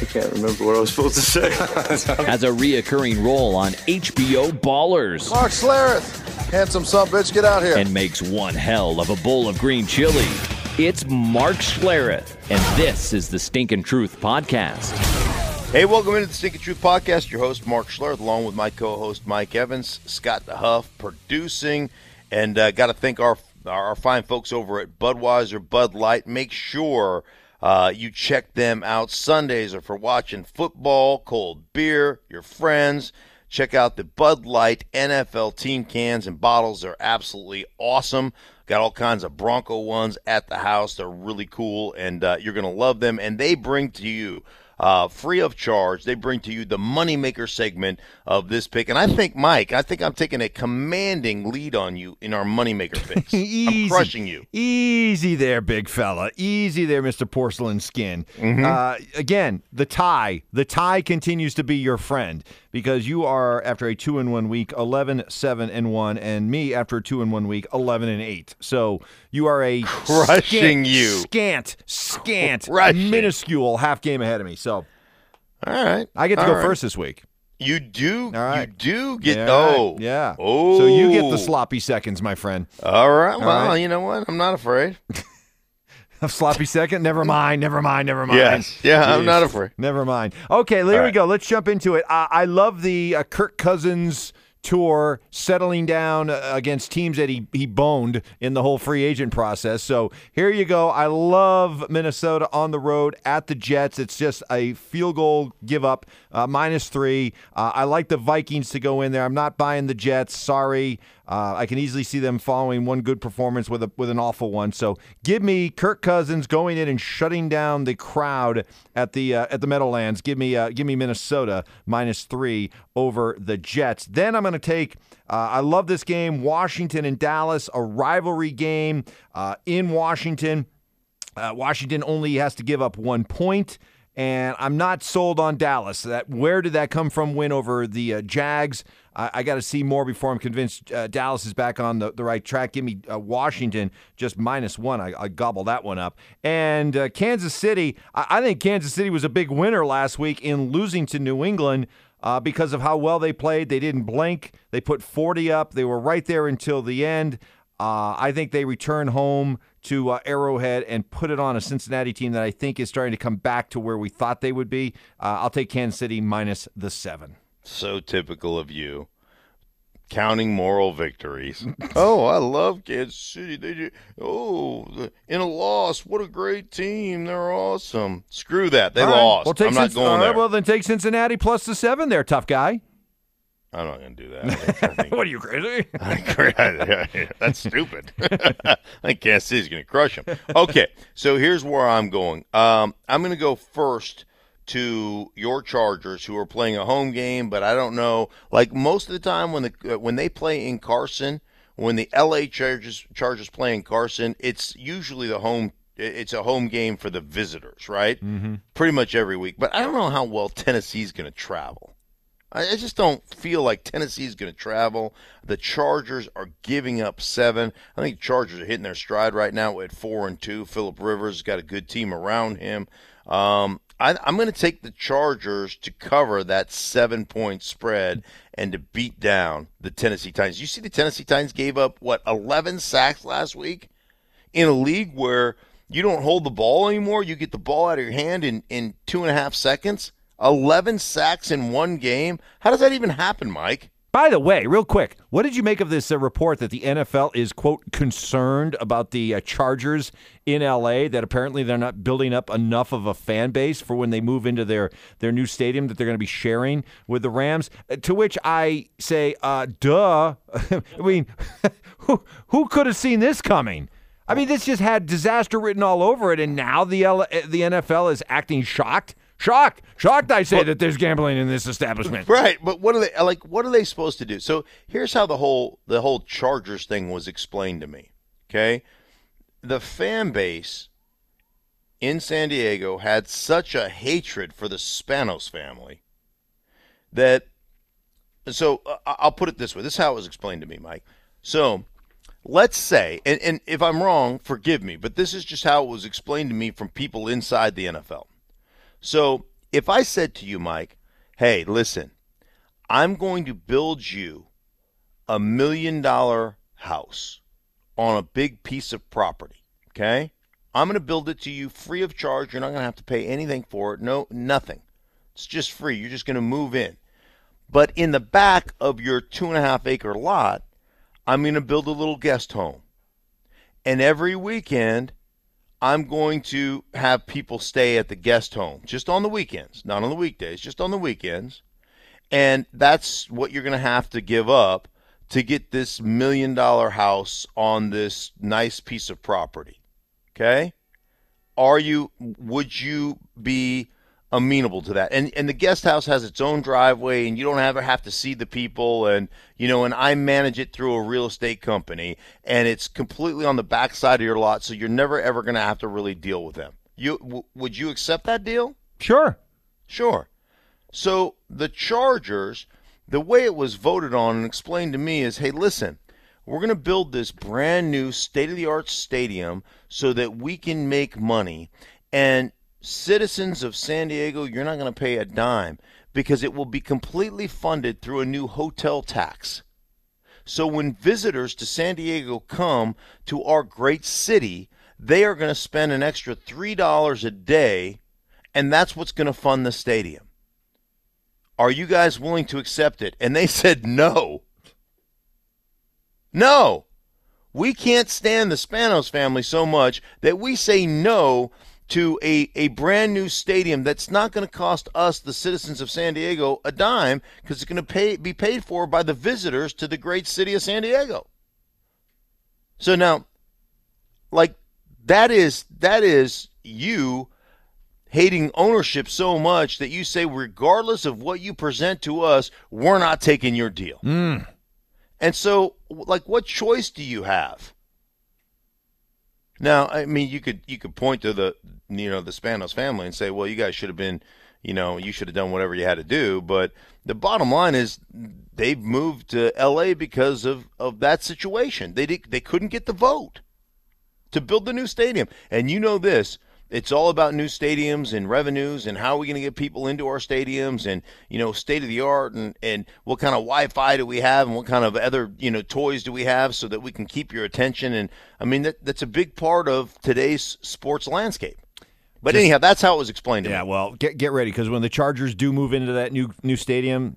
I can't remember what I was supposed to say. has a reoccurring role on HBO Ballers, Mark Schlereth, handsome son bitch, get out here. and makes one hell of a bowl of green chili. It's Mark Schlereth, and this is the Stinkin' Truth podcast. Hey, welcome into the Stinking Truth Podcast. Your host, Mark Schlereth, along with my co host, Mike Evans, Scott DeHuff, producing. And uh, got to thank our, our fine folks over at Budweiser Bud Light. Make sure uh, you check them out. Sundays are for watching football, cold beer, your friends. Check out the Bud Light NFL team cans and bottles. They're absolutely awesome. Got all kinds of Bronco ones at the house. They're really cool, and uh, you're going to love them. And they bring to you uh, free of charge. They bring to you the moneymaker segment of this pick. And I think, Mike, I think I'm taking a commanding lead on you in our moneymaker picks. I'm crushing you. Easy there, big fella. Easy there, Mr. Porcelain Skin. Mm-hmm. Uh, again, the tie. The tie continues to be your friend because you are, after a two and one week, 11, 7 and 1, and me, after a two and one week, 11 and 8. So you are a Crushing scant, you. Scant, scant, Crushing. minuscule half game ahead of me. So All right. I get to All go right. first this week. You do. All right. You do get. Yeah, oh. yeah. Oh. So you get the sloppy seconds, my friend. All right. Well, right. you know what? I'm not afraid. A sloppy second? Never mind. Never mind. Never mind. Yes. Yeah, I'm not afraid. Never mind. Okay, there we right. go. Let's jump into it. Uh, I love the uh, Kirk Cousins tour settling down uh, against teams that he, he boned in the whole free agent process. So here you go. I love Minnesota on the road at the Jets. It's just a field goal give up, uh, minus three. Uh, I like the Vikings to go in there. I'm not buying the Jets. Sorry. Uh, I can easily see them following one good performance with a with an awful one. So give me Kirk Cousins going in and shutting down the crowd at the uh, at the Meadowlands. Give me uh, give me Minnesota minus three over the Jets. Then I'm going to take. Uh, I love this game, Washington and Dallas, a rivalry game uh, in Washington. Uh, Washington only has to give up one point, and I'm not sold on Dallas. That where did that come from? Win over the uh, Jags. I, I got to see more before I'm convinced uh, Dallas is back on the, the right track. Give me uh, Washington just minus one. I, I gobble that one up. And uh, Kansas City. I, I think Kansas City was a big winner last week in losing to New England. Uh, because of how well they played, they didn't blink. They put 40 up. They were right there until the end. Uh, I think they return home to uh, Arrowhead and put it on a Cincinnati team that I think is starting to come back to where we thought they would be. Uh, I'll take Kansas City minus the seven. So typical of you. Counting moral victories. oh, I love Kansas City. They do, oh, the, in a loss, what a great team. They're awesome. Screw that. They right. lost. Well, take I'm not going all right, there. Well, then take Cincinnati plus the seven there, tough guy. I'm not going to do that. Think- What are you crazy? That's stupid. I think Kansas City's going to crush them. Okay, so here's where I'm going. Um, I'm going to go first to your Chargers, who are playing a home game, but I don't know. Like most of the time, when the uh, when they play in Carson, when the LA Chargers Chargers play in Carson, it's usually the home. It's a home game for the visitors, right? Mm-hmm. Pretty much every week. But I don't know how well Tennessee's going to travel. I just don't feel like Tennessee's going to travel. The Chargers are giving up seven. I think Chargers are hitting their stride right now at four and two. Philip Rivers got a good team around him. Um, I, I'm going to take the Chargers to cover that seven point spread and to beat down the Tennessee Titans. You see, the Tennessee Titans gave up what 11 sacks last week in a league where you don't hold the ball anymore. You get the ball out of your hand in, in two and a half seconds. 11 sacks in one game. How does that even happen, Mike? By the way, real quick, what did you make of this uh, report that the NFL is, quote, concerned about the uh, Chargers in LA, that apparently they're not building up enough of a fan base for when they move into their, their new stadium that they're going to be sharing with the Rams? Uh, To which I say, uh, duh. I mean, who, who could have seen this coming? I mean, this just had disaster written all over it, and now the L- the NFL is acting shocked Shocked, shocked. I say that there's gambling in this establishment. Right, but what are they like? What are they supposed to do? So here's how the whole the whole Chargers thing was explained to me. Okay, the fan base in San Diego had such a hatred for the Spanos family that. So uh, I'll put it this way. This is how it was explained to me, Mike. So let's say, and, and if I'm wrong, forgive me, but this is just how it was explained to me from people inside the NFL. So if I said to you, Mike, hey, listen, I'm going to build you a million dollar house on a big piece of property, okay? I'm going to build it to you free of charge. You're not going to have to pay anything for it. No, nothing. It's just free. You're just going to move in. But in the back of your two and a half acre lot, I'm going to build a little guest home. And every weekend, I'm going to have people stay at the guest home just on the weekends, not on the weekdays, just on the weekends. And that's what you're going to have to give up to get this million dollar house on this nice piece of property. Okay? Are you, would you be amenable to that. And and the guest house has its own driveway and you don't ever have to see the people and you know and I manage it through a real estate company and it's completely on the back side of your lot so you're never ever going to have to really deal with them. You w- would you accept that deal? Sure. Sure. So the Chargers, the way it was voted on and explained to me is, hey, listen, we're going to build this brand new state of the art stadium so that we can make money. And citizens of San Diego, you're not going to pay a dime because it will be completely funded through a new hotel tax. So when visitors to San Diego come to our great city, they are going to spend an extra $3 a day, and that's what's going to fund the stadium. Are you guys willing to accept it? And they said no. No. We can't stand the Spanos family so much that we say no to a, a brand new stadium that's not going to cost us, the citizens of San Diego, a dime because it's going to pay, be paid for by the visitors to the great city of San Diego. So now, like that is that is you hating ownership so much that you say, regardless of what you present to us, we're not taking your deal. Mm. And so, like, what choice do you have? Now, I mean, you could you could point to the you know the Spanos family and say, well, you guys should have been, you know, you should have done whatever you had to do. But the bottom line is, they've moved to L.A. because of of that situation. They did, they couldn't get the vote to build the new stadium, and you know this. It's all about new stadiums and revenues and how are we going to get people into our stadiums and you know state of the art and and what kind of Wi-Fi do we have and what kind of other you know toys do we have so that we can keep your attention and I mean that that's a big part of today's sports landscape. But Just, anyhow, that's how it was explained to yeah, me. Yeah, well, get get ready because when the Chargers do move into that new new stadium,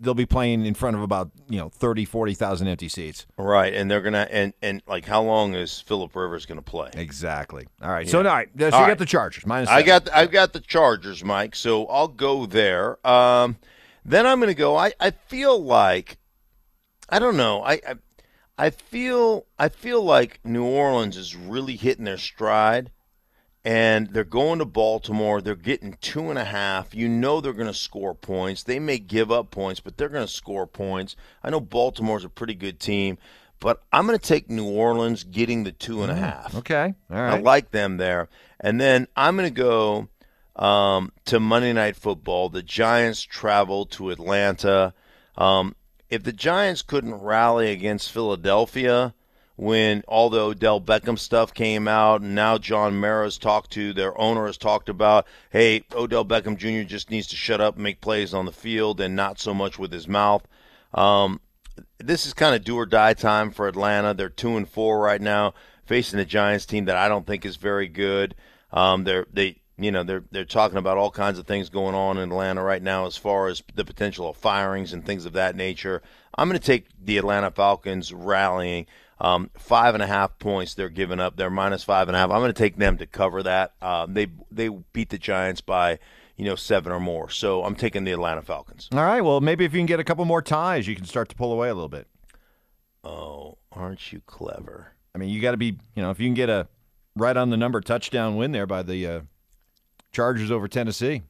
they'll be playing in front of about you know 30 40,000 empty seats. Right, and they're gonna and and like how long is Philip Rivers gonna play? Exactly. All right. Yeah. So all right, so all you right. got the Chargers minus. I got I've got the Chargers, Mike. So I'll go there. Um, then I'm gonna go. I I feel like I don't know. I, I I feel I feel like New Orleans is really hitting their stride and they're going to Baltimore. They're getting two and a half. You know they're going to score points. They may give up points, but they're going to score points. I know Baltimore's a pretty good team, but I'm going to take New Orleans getting the two and a half. Okay, all right. I like them there, and then I'm going to go um, to Monday Night Football. The Giants travel to Atlanta. Um, if the Giants couldn't rally against Philadelphia when all the Odell Beckham stuff came out, and now John Mara's talked to their owner has talked about, hey, Odell Beckham Jr. just needs to shut up and make plays on the field and not so much with his mouth. Um, this is kind of do or die time for Atlanta. They're two and four right now, facing the Giants team that I don't think is very good. Um, they're they you know they're they're talking about all kinds of things going on in Atlanta right now as far as the potential of firings and things of that nature. I'm going to take the Atlanta Falcons rallying. Um, five and a half points they're giving up. They're minus five and a half. I'm going to take them to cover that. Um, they they beat the Giants by you know seven or more. So I'm taking the Atlanta Falcons. All right. Well, maybe if you can get a couple more ties, you can start to pull away a little bit. Oh, aren't you clever? I mean, you got to be you know if you can get a right on the number touchdown win there by the uh, Chargers over Tennessee.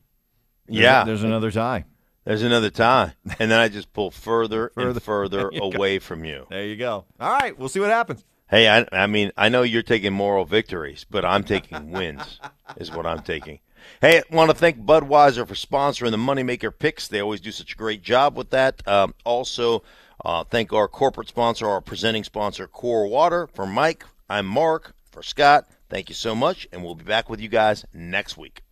There's yeah, there's another tie. There's another tie, and then I just pull further, Further. and further you go. away from you. There you go. All right, we'll see what happens. Hey, I, I mean, I know you're taking moral victories, but I'm taking wins, is what I'm taking. Hey, I want to thank Budweiser for sponsoring the Moneymaker Picks. They always do such a great job with that. Um, also, uh, thank our corporate sponsor, our presenting sponsor, Core Water. For Mike, I'm Mark. For Scott, thank you so much, and we'll be back with you guys next week.